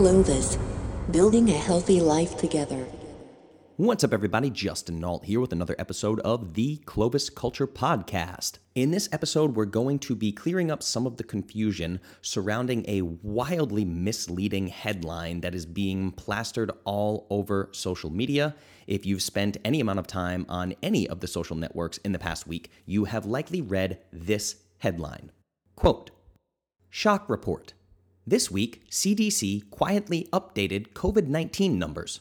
Clovis, building a healthy life together. What's up, everybody? Justin Nault here with another episode of the Clovis Culture Podcast. In this episode, we're going to be clearing up some of the confusion surrounding a wildly misleading headline that is being plastered all over social media. If you've spent any amount of time on any of the social networks in the past week, you have likely read this headline Quote Shock Report. This week, CDC quietly updated COVID 19 numbers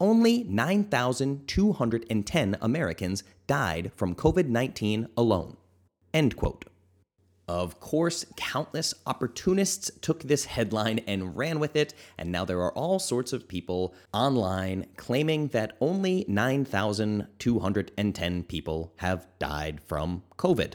only 9,210 Americans died from COVID 19 alone. End quote. Of course, countless opportunists took this headline and ran with it, and now there are all sorts of people online claiming that only 9,210 people have died from COVID.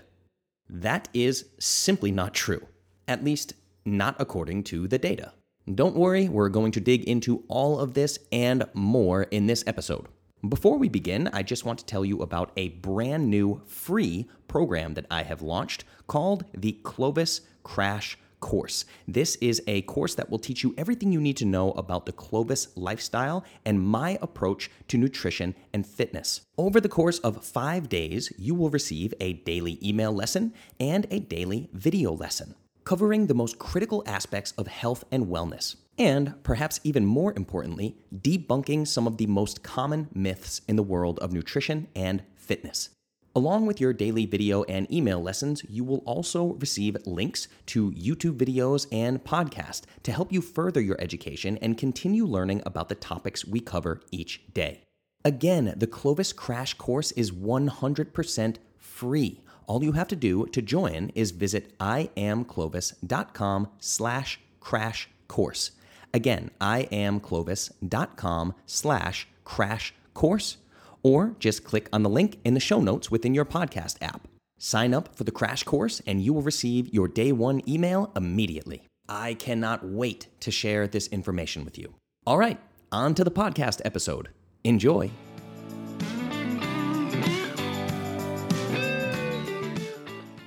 That is simply not true, at least not according to the data. Don't worry, we're going to dig into all of this and more in this episode. Before we begin, I just want to tell you about a brand new free program that I have launched called the Clovis Crash Course. This is a course that will teach you everything you need to know about the Clovis lifestyle and my approach to nutrition and fitness. Over the course of five days, you will receive a daily email lesson and a daily video lesson covering the most critical aspects of health and wellness, and perhaps even more importantly, debunking some of the most common myths in the world of nutrition and fitness. Along with your daily video and email lessons, you will also receive links to YouTube videos and podcasts to help you further your education and continue learning about the topics we cover each day. Again, the Clovis Crash Course is 100% free. All you have to do to join is visit iamclovis.com slash crash course. Again, iamclovis.com slash crash course, or just click on the link in the show notes within your podcast app. Sign up for the crash course and you will receive your day one email immediately. I cannot wait to share this information with you. All right, on to the podcast episode. Enjoy.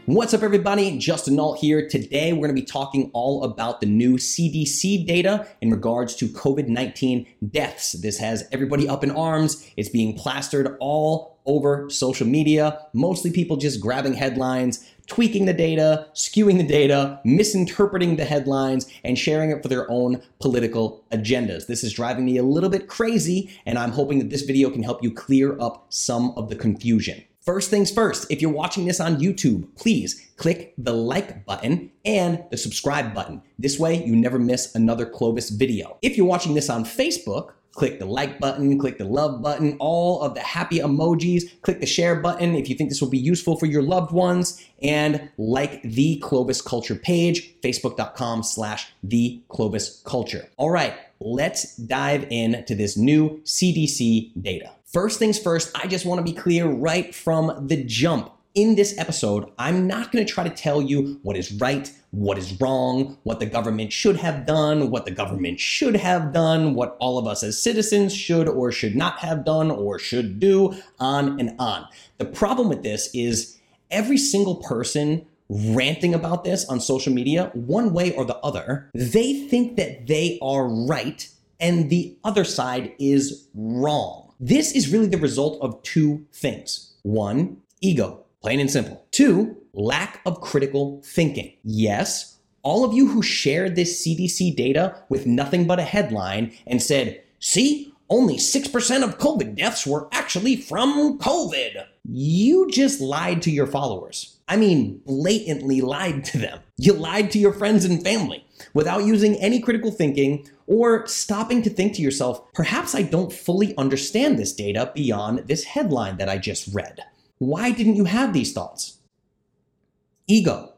What's up, everybody? Justin Nault here. Today, we're going to be talking all about the new CDC data in regards to COVID 19 deaths. This has everybody up in arms. It's being plastered all over social media, mostly people just grabbing headlines, tweaking the data, skewing the data, misinterpreting the headlines, and sharing it for their own political agendas. This is driving me a little bit crazy, and I'm hoping that this video can help you clear up some of the confusion. First things first, if you're watching this on YouTube, please click the like button and the subscribe button. This way, you never miss another Clovis video. If you're watching this on Facebook, click the like button, click the love button, all of the happy emojis, click the share button if you think this will be useful for your loved ones, and like the Clovis Culture page, facebook.com slash the Clovis Culture. All right, let's dive into this new CDC data. First things first, I just want to be clear right from the jump. In this episode, I'm not going to try to tell you what is right, what is wrong, what the government should have done, what the government should have done, what all of us as citizens should or should not have done or should do, on and on. The problem with this is every single person ranting about this on social media, one way or the other, they think that they are right and the other side is wrong. This is really the result of two things. One, ego, plain and simple. Two, lack of critical thinking. Yes, all of you who shared this CDC data with nothing but a headline and said, see, only 6% of COVID deaths were actually from COVID. You just lied to your followers. I mean, blatantly lied to them. You lied to your friends and family without using any critical thinking or stopping to think to yourself, perhaps I don't fully understand this data beyond this headline that I just read. Why didn't you have these thoughts? Ego.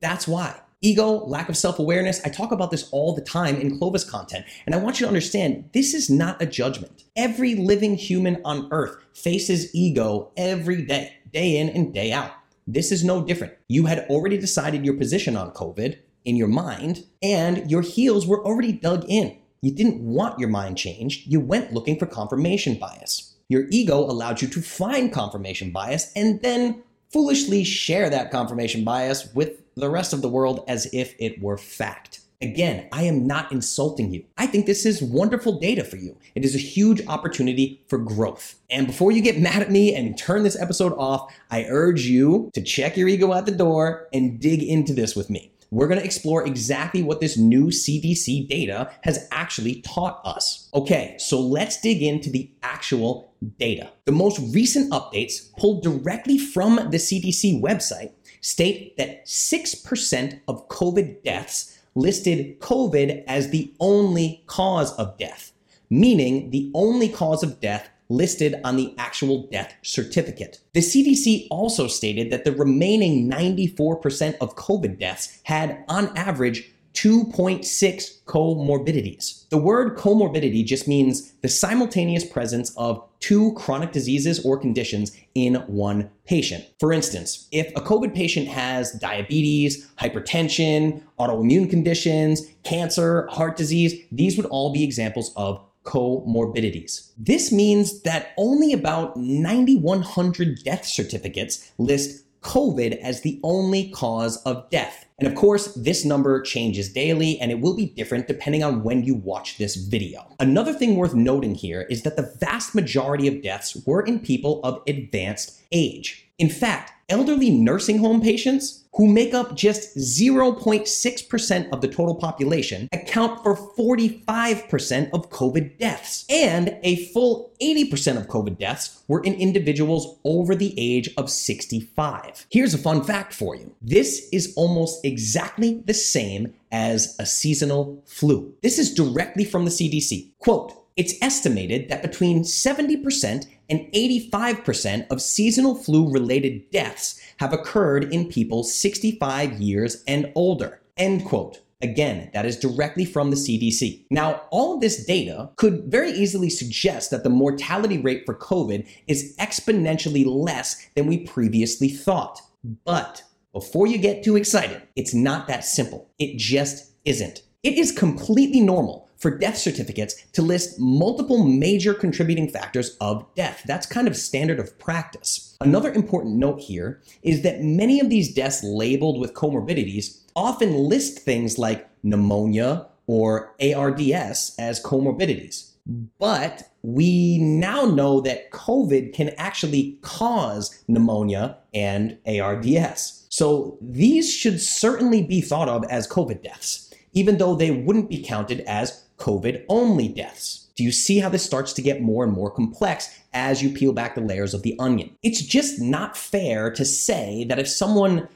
That's why. Ego, lack of self awareness. I talk about this all the time in Clovis content. And I want you to understand this is not a judgment. Every living human on earth faces ego every day, day in and day out. This is no different. You had already decided your position on COVID in your mind, and your heels were already dug in. You didn't want your mind changed, you went looking for confirmation bias. Your ego allowed you to find confirmation bias and then foolishly share that confirmation bias with the rest of the world as if it were fact. Again, I am not insulting you. I think this is wonderful data for you. It is a huge opportunity for growth. And before you get mad at me and turn this episode off, I urge you to check your ego at the door and dig into this with me we're going to explore exactly what this new CDC data has actually taught us. Okay, so let's dig into the actual data. The most recent updates pulled directly from the CDC website state that 6% of COVID deaths listed COVID as the only cause of death, meaning the only cause of death listed on the actual death certificate. The CDC also stated that the remaining 94% of COVID deaths had, on average, 2.6 comorbidities. The word comorbidity just means the simultaneous presence of two chronic diseases or conditions in one patient. For instance, if a COVID patient has diabetes, hypertension, autoimmune conditions, cancer, heart disease, these would all be examples of comorbidities. This means that only about 9,100 death certificates list COVID as the only cause of death. And of course, this number changes daily and it will be different depending on when you watch this video. Another thing worth noting here is that the vast majority of deaths were in people of advanced age. In fact, elderly nursing home patients, who make up just 0.6% of the total population, account for 45% of COVID deaths. And a full 80% of COVID deaths were in individuals over the age of 65. Here's a fun fact for you this is almost exactly the same as a seasonal flu. This is directly from the CDC. Quote, it's estimated that between 70% and 85% of seasonal flu related deaths have occurred in people 65 years and older. End quote. Again, that is directly from the CDC. Now, all of this data could very easily suggest that the mortality rate for COVID is exponentially less than we previously thought. But before you get too excited, it's not that simple. It just isn't. It is completely normal for death certificates to list multiple major contributing factors of death. That's kind of standard of practice. Another important note here is that many of these deaths labeled with comorbidities often list things like pneumonia or ARDS as comorbidities. But we now know that COVID can actually cause pneumonia and ARDS. So these should certainly be thought of as COVID deaths, even though they wouldn't be counted as COVID only deaths. Do you see how this starts to get more and more complex as you peel back the layers of the onion? It's just not fair to say that if someone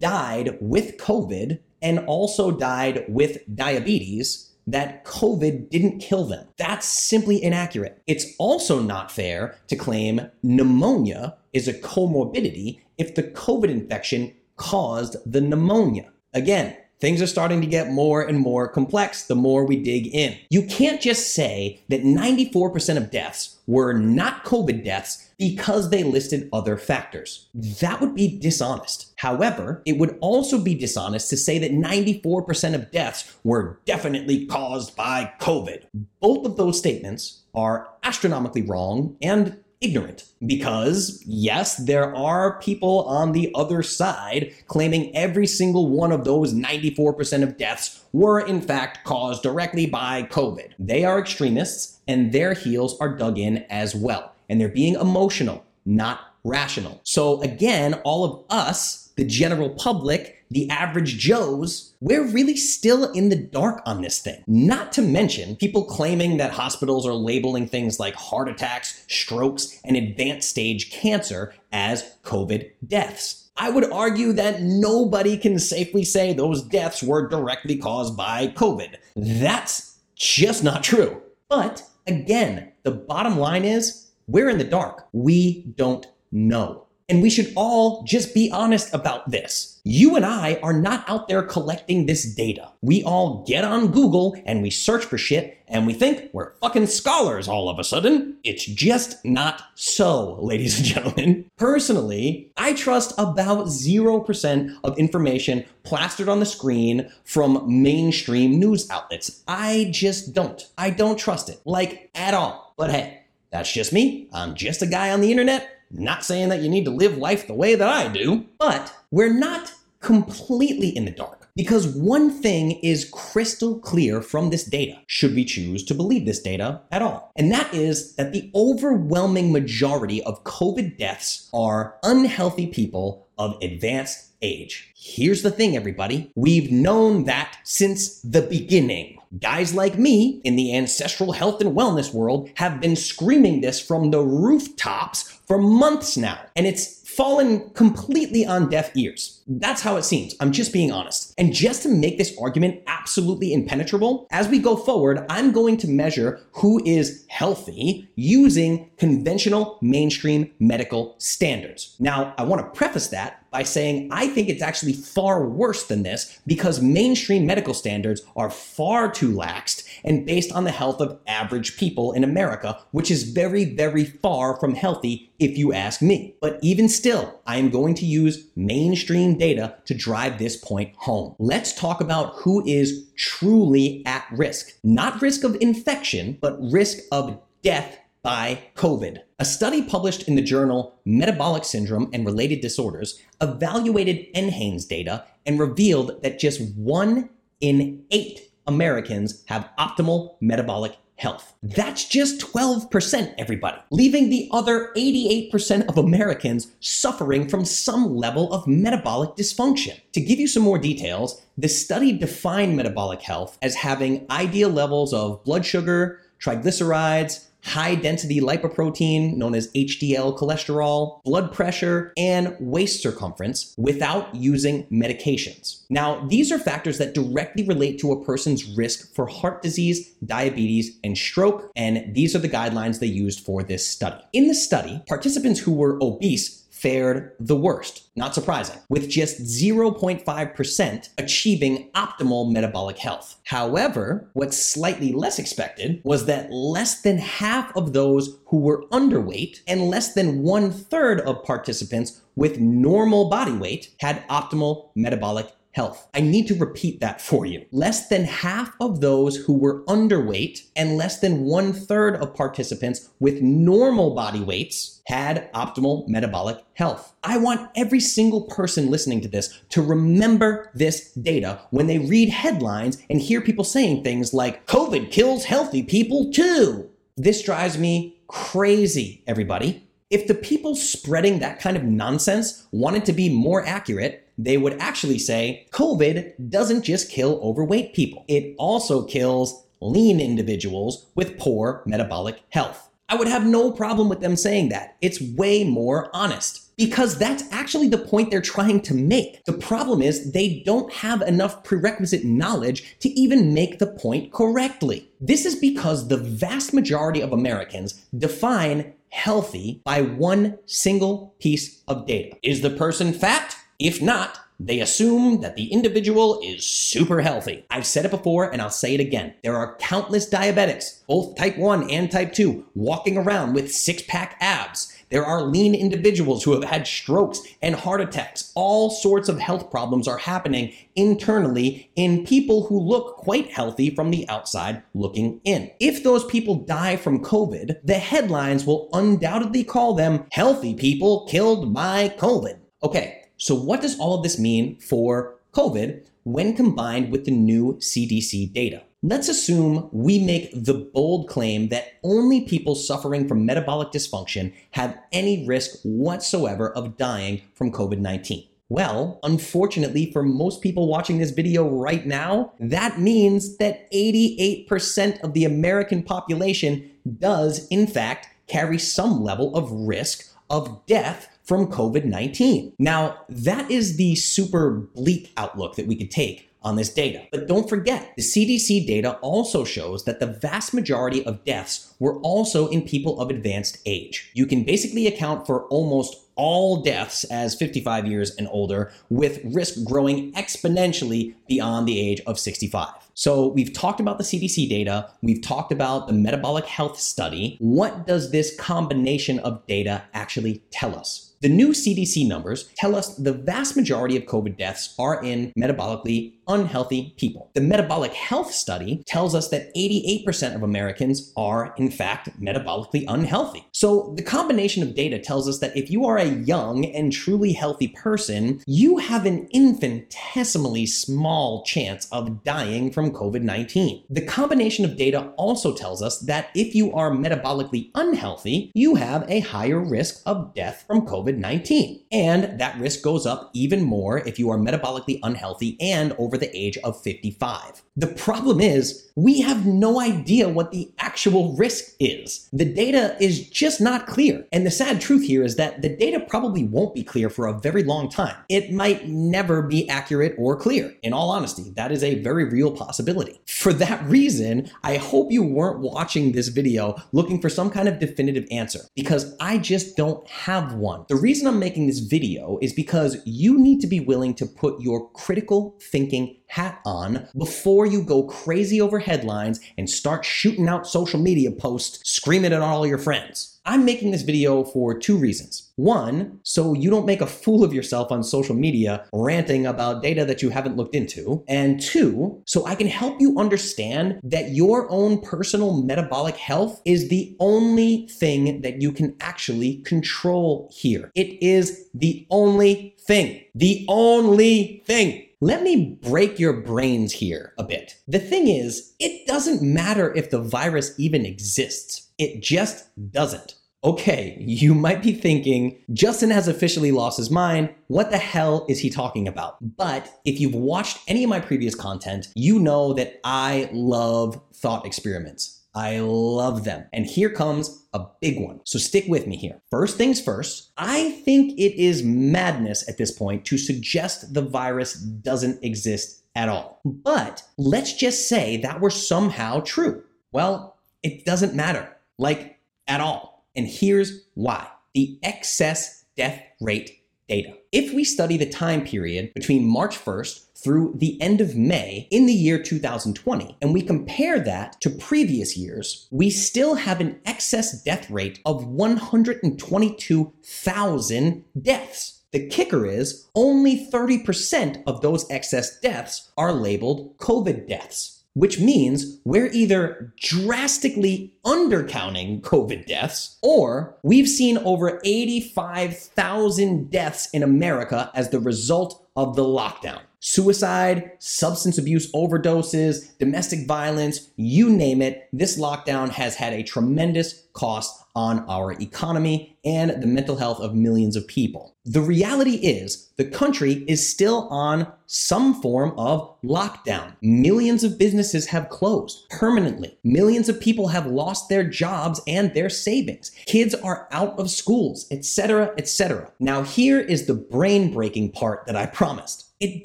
died with COVID and also died with diabetes, that COVID didn't kill them. That's simply inaccurate. It's also not fair to claim pneumonia is a comorbidity if the COVID infection caused the pneumonia. Again, Things are starting to get more and more complex the more we dig in. You can't just say that 94% of deaths were not COVID deaths because they listed other factors. That would be dishonest. However, it would also be dishonest to say that 94% of deaths were definitely caused by COVID. Both of those statements are astronomically wrong and ignorant because, yes, there are people on the other side claiming every single one of those 94% of deaths were in fact caused directly by COVID. They are extremists and their heels are dug in as well. And they're being emotional, not rational. So, again, all of us, the general public, the average Joes, we're really still in the dark on this thing. Not to mention people claiming that hospitals are labeling things like heart attacks, strokes, and advanced stage cancer as COVID deaths. I would argue that nobody can safely say those deaths were directly caused by COVID. That's just not true. But again, the bottom line is we're in the dark. We don't know. And we should all just be honest about this. You and I are not out there collecting this data. We all get on Google and we search for shit and we think we're fucking scholars all of a sudden. It's just not so, ladies and gentlemen. Personally, I trust about 0% of information plastered on the screen from mainstream news outlets. I just don't. I don't trust it, like at all. But hey, that's just me. I'm just a guy on the internet not saying that you need to live life the way that I do, but we're not completely in the dark. Because one thing is crystal clear from this data, should we choose to believe this data at all. And that is that the overwhelming majority of COVID deaths are unhealthy people of advanced age. Here's the thing, everybody. We've known that since the beginning. Guys like me in the ancestral health and wellness world have been screaming this from the rooftops for months now. And it's fallen completely on deaf ears. That's how it seems. I'm just being honest. And just to make this argument absolutely impenetrable, as we go forward, I'm going to measure who is healthy using conventional mainstream medical standards. Now, I want to preface that by saying I think it's actually far worse than this because mainstream medical standards are far too laxed and based on the health of average people in America, which is very, very far from healthy if you ask me. But even still, I am going to use mainstream data to drive this point home. Let's talk about who is truly at risk. Not risk of infection, but risk of death by COVID. A study published in the journal Metabolic Syndrome and Related Disorders evaluated NHANES data and revealed that just one in eight Americans have optimal metabolic health. That's just 12%, everybody, leaving the other 88% of Americans suffering from some level of metabolic dysfunction. To give you some more details, the study defined metabolic health as having ideal levels of blood sugar, triglycerides, high density lipoprotein, known as HDL cholesterol, blood pressure, and waist circumference without using medications. Now, these are factors that directly relate to a person's risk for heart disease, diabetes, and stroke, and these are the guidelines they used for this study. In the study, participants who were obese fared the worst. Not surprising, with just 0.5% achieving optimal metabolic health. However, what's slightly less expected was that less than half of those who were underweight and less than one third of participants with normal body weight had optimal metabolic health. I need to repeat that for you. Less than half of those who were underweight and less than one third of participants with normal body weights had optimal metabolic health. I want every single person listening to this to remember this data when they read headlines and hear people saying things like, COVID kills healthy people too. This drives me crazy, everybody. If the people spreading that kind of nonsense wanted to be more accurate, they would actually say COVID doesn't just kill overweight people, it also kills lean individuals with poor metabolic health. I would have no problem with them saying that. It's way more honest because that's actually the point they're trying to make. The problem is they don't have enough prerequisite knowledge to even make the point correctly. This is because the vast majority of Americans define healthy by one single piece of data. Is the person fat? If not, they assume that the individual is super healthy. I've said it before and I'll say it again. There are countless diabetics, both type 1 and type 2, walking around with six pack abs. There are lean individuals who have had strokes and heart attacks. All sorts of health problems are happening internally in people who look quite healthy from the outside looking in. If those people die from COVID, the headlines will undoubtedly call them healthy people killed by COVID. Okay, so, what does all of this mean for COVID when combined with the new CDC data? Let's assume we make the bold claim that only people suffering from metabolic dysfunction have any risk whatsoever of dying from COVID 19. Well, unfortunately for most people watching this video right now, that means that 88% of the American population does, in fact, carry some level of risk of death from COVID 19. Now, that is the super bleak outlook that we could take on this data. But don't forget, the CDC data also shows that the vast majority of deaths were also in people of advanced age. You can basically account for almost all deaths as 55 years and older, with risk growing exponentially beyond the age of 65. So, we've talked about the CDC data, we've talked about the metabolic health study. What does this combination of data actually tell us? The new CDC numbers tell us the vast majority of COVID deaths are in metabolically unhealthy people. The metabolic health study tells us that 88% of Americans are, in fact, metabolically unhealthy. So the combination of data tells us that if you are a young and truly healthy person, you have an infinitesimally small chance of dying from COVID 19. The combination of data also tells us that if you are metabolically unhealthy, you have a higher risk of death from COVID 19. And that risk goes up even more if you are metabolically unhealthy and over the age of 55. The problem is, we have no idea what the actual risk is. The data is just not clear. And the sad truth here is that the data probably won't be clear for a very long time. It might never be accurate or clear. In all honesty, that is a very real possibility. For that reason, I hope you weren't watching this video looking for some kind of definitive answer because I just don't have one. The reason I'm making this video is because you need to be willing to put your critical thinking hat on before you go crazy over headlines and start shooting out social media posts screaming at all your friends. I'm making this video for two reasons. One, so you don't make a fool of yourself on social media ranting about data that you haven't looked into. And two, so I can help you understand that your own personal metabolic health is the only thing that you can actually control here. It is the only thing. The only thing. Let me break your brains here a bit. The thing is, it doesn't matter if the virus even exists, it just doesn't. Okay, you might be thinking, Justin has officially lost his mind. What the hell is he talking about? But if you've watched any of my previous content, you know that I love thought experiments. I love them. And here comes a big one. So stick with me here. First things first, I think it is madness at this point to suggest the virus doesn't exist at all. But let's just say that were somehow true. Well, it doesn't matter, like at all. And here's why the excess death rate data. If we study the time period between March 1st through the end of May in the year 2020, and we compare that to previous years, we still have an excess death rate of 122,000 deaths. The kicker is only 30% of those excess deaths are labeled COVID deaths which means we're either drastically undercounting COVID deaths or we've seen over 85,000 deaths in America as the result of the lockdown. Suicide, substance abuse overdoses, domestic violence, you name it, this lockdown has had a tremendous cost on our economy and the mental health of millions of people. The reality is, the country is still on some form of lockdown. Millions of businesses have closed permanently. Millions of people have lost their jobs and their savings. Kids are out of schools, etc., etc. Now, here is the brain breaking part that I promised. It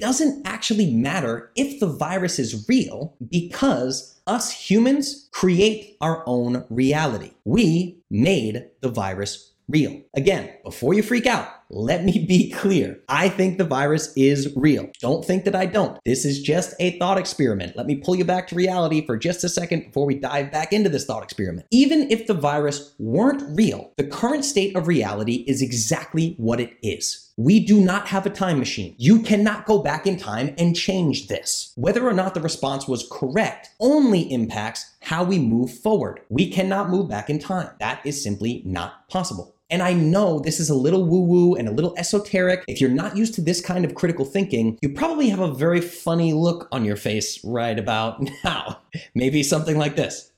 doesn't actually matter if the virus is real because us humans create our own reality. We made the virus real. Again, before you freak out, let me be clear. I think the virus is real. Don't think that I don't. This is just a thought experiment. Let me pull you back to reality for just a second before we dive back into this thought experiment. Even if the virus weren't real, the current state of reality is exactly what it is. We do not have a time machine. You cannot go back in time and change this. Whether or not the response was correct only impacts how we move forward. We cannot move back in time. That is simply not possible. And I know this is a little woo woo and a little esoteric. If you're not used to this kind of critical thinking, you probably have a very funny look on your face right about now. Maybe something like this.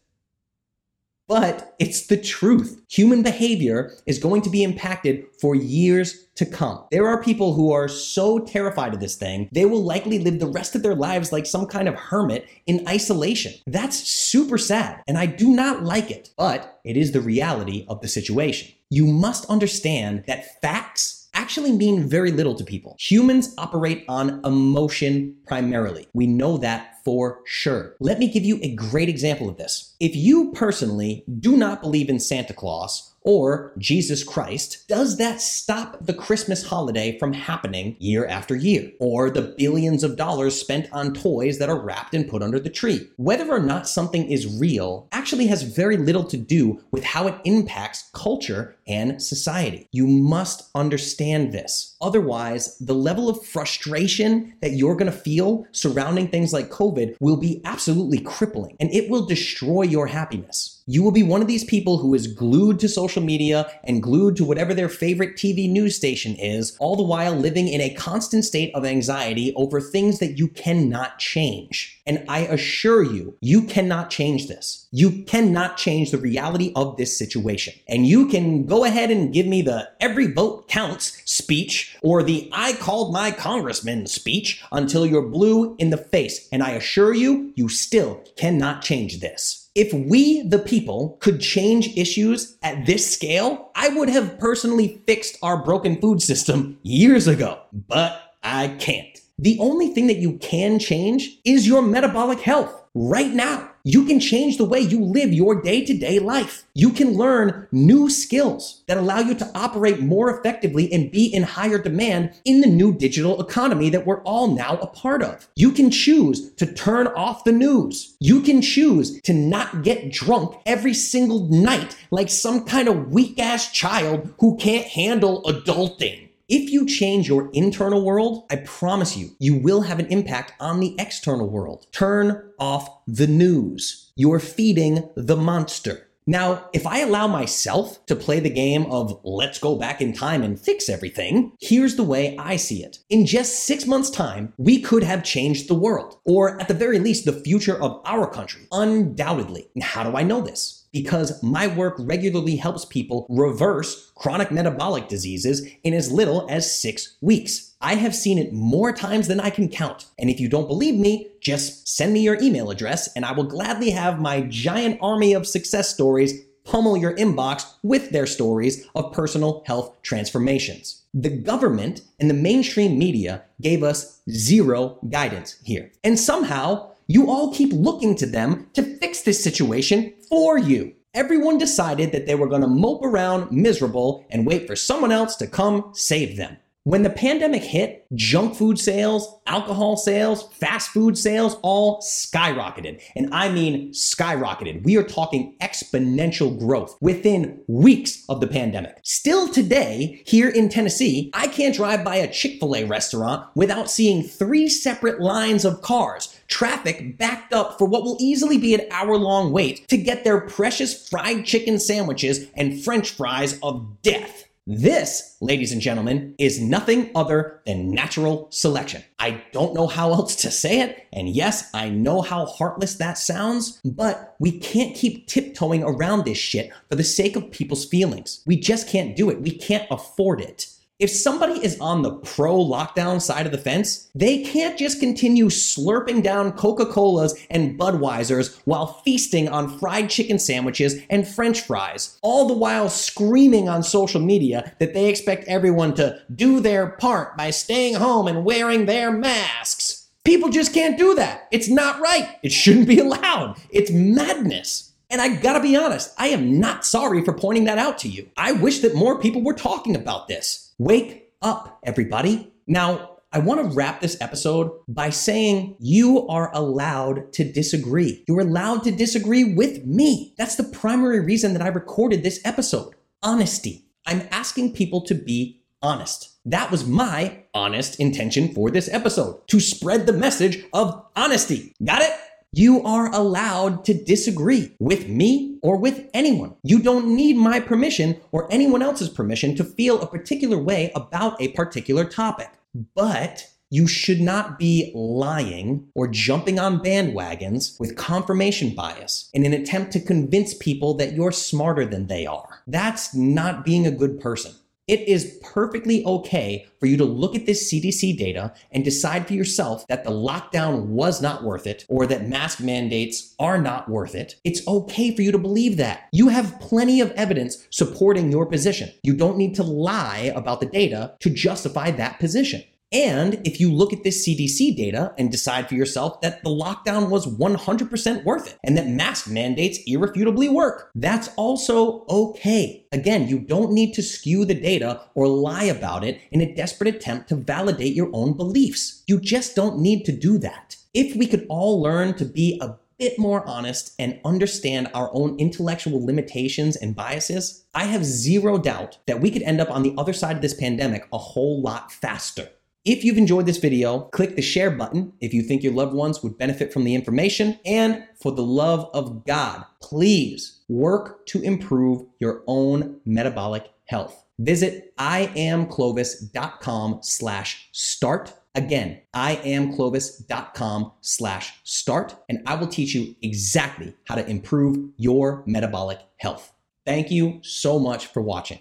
But it's the truth. Human behavior is going to be impacted for years to come. There are people who are so terrified of this thing, they will likely live the rest of their lives like some kind of hermit in isolation. That's super sad, and I do not like it, but it is the reality of the situation. You must understand that facts actually mean very little to people. Humans operate on emotion primarily. We know that for sure. Let me give you a great example of this. If you personally do not believe in Santa Claus, or Jesus Christ, does that stop the Christmas holiday from happening year after year? Or the billions of dollars spent on toys that are wrapped and put under the tree? Whether or not something is real actually has very little to do with how it impacts culture and society. You must understand this. Otherwise, the level of frustration that you're to feel surrounding things like COVID will be absolutely crippling and it will destroy your happiness. You will be one of these people who is glued to social media and glued to whatever their favorite TV news station is, all the while living in a constant state of anxiety over things that you cannot change. And I assure you, you cannot change this. You cannot change the reality of this situation. And you can go ahead and give me the every vote counts speech or the I called my congressman speech until you're blue in the face. And I assure you, you still cannot change this. If we, the people, could change issues at this scale, I would have personally fixed our broken food system years ago. But I can't. The only thing that you can change is your metabolic health right now. You can change the way you live your day to day life. You can learn new skills that allow you to operate more effectively and be in higher demand in the new digital economy that we're all now a part of. You can choose to turn off the news. You can choose to not get drunk every single night like some kind of weak ass child who can't handle adulting. If you change your internal world, I promise you, you will have an impact on the external world. Turn off the news. You're feeding the monster. Now, if I allow myself to play the game of let's go back in time and fix everything, here's the way I see it. In just six months' time, we could have changed the world, or at the very least, the future of our country, undoubtedly. And how do I know this? Because my work regularly helps people reverse chronic metabolic diseases in as little as six weeks. I have seen it more times than I can count. And if you don't believe me, just send me your email address and I will gladly have my giant army of success stories pummel your inbox with their stories of personal health transformations. The government and the mainstream media gave us zero guidance here. And somehow, you all keep looking to them to fix this situation for you. Everyone decided that they were going to mope around miserable and wait for someone else to come save them. When the pandemic hit, junk food sales, alcohol sales, fast food sales all skyrocketed. And I mean skyrocketed. We are talking exponential growth within weeks of the pandemic. Still today, here in Tennessee, I can't drive by a Chick fil A restaurant without seeing three separate lines of cars, traffic backed up for what will easily be an hour long wait to get their precious fried chicken sandwiches and french fries of death. This, ladies and gentlemen, is nothing other than natural selection. I don't know how else to say it, and yes, I know how heartless that sounds, but we can't keep tiptoeing around this shit for the sake of people's feelings. We just can't do it. We can't afford it. If somebody is on the pro lockdown side of the fence, they can't just continue slurping down Coca Colas and Budweisers while feasting on fried chicken sandwiches and french fries, all the while screaming on social media that they expect everyone to do their part by staying home and wearing their masks. People just can't do that. It's not right. It shouldn't be allowed. It's madness. And I gotta be honest, I am not sorry for pointing that out to you. I wish that more people were talking about this. Wake up, everybody. Now, I want to wrap this episode by saying you are allowed to disagree. You're allowed to disagree with me. That's the primary reason that I recorded this episode honesty. I'm asking people to be honest. That was my honest intention for this episode to spread the message of honesty. Got it? You are allowed to disagree with me or with anyone. You don't need my permission or anyone else's permission to feel a particular way about a particular topic. But you should not be lying or jumping on bandwagons with confirmation bias in an attempt to convince people that you're smarter than they are. That's not being a good person. It is perfectly okay for you to look at this CDC data and decide for yourself that the lockdown was not worth it or that mask mandates are not worth it. It's okay for you to believe that. You have plenty of evidence supporting your position. You don't need to lie about the data to justify that position. And if you look at this CDC data and decide for yourself that the lockdown was 100% worth it and that mask mandates irrefutably work, that's also okay. Again, you don't need to skew the data or lie about it in a desperate attempt to validate your own beliefs. You just don't need to do that. If we could all learn to be a bit more honest and understand our own intellectual limitations and biases, I have zero doubt that we could end up on the other side of this pandemic a whole lot faster. If you've enjoyed this video, click the share button if you think your loved ones would benefit from the information. And for the love of God, please work to improve your own metabolic health. Visit iamclovis.com slash start. Again, iamclovis.com slash start, and I will teach you exactly how to improve your metabolic health. Thank you so much for watching.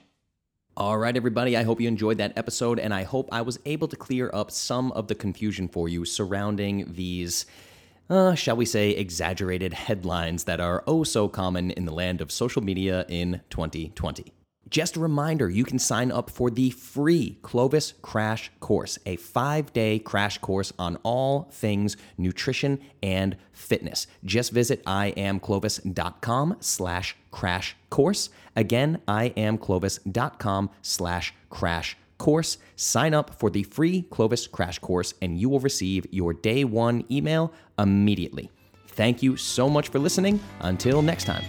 All right, everybody, I hope you enjoyed that episode, and I hope I was able to clear up some of the confusion for you surrounding these, uh, shall we say, exaggerated headlines that are oh so common in the land of social media in 2020. Just a reminder, you can sign up for the free Clovis Crash Course, a five day crash course on all things nutrition and fitness. Just visit iamclovis.com slash crash course. Again, iamclovis.com slash crash course. Sign up for the free Clovis Crash Course and you will receive your day one email immediately. Thank you so much for listening. Until next time.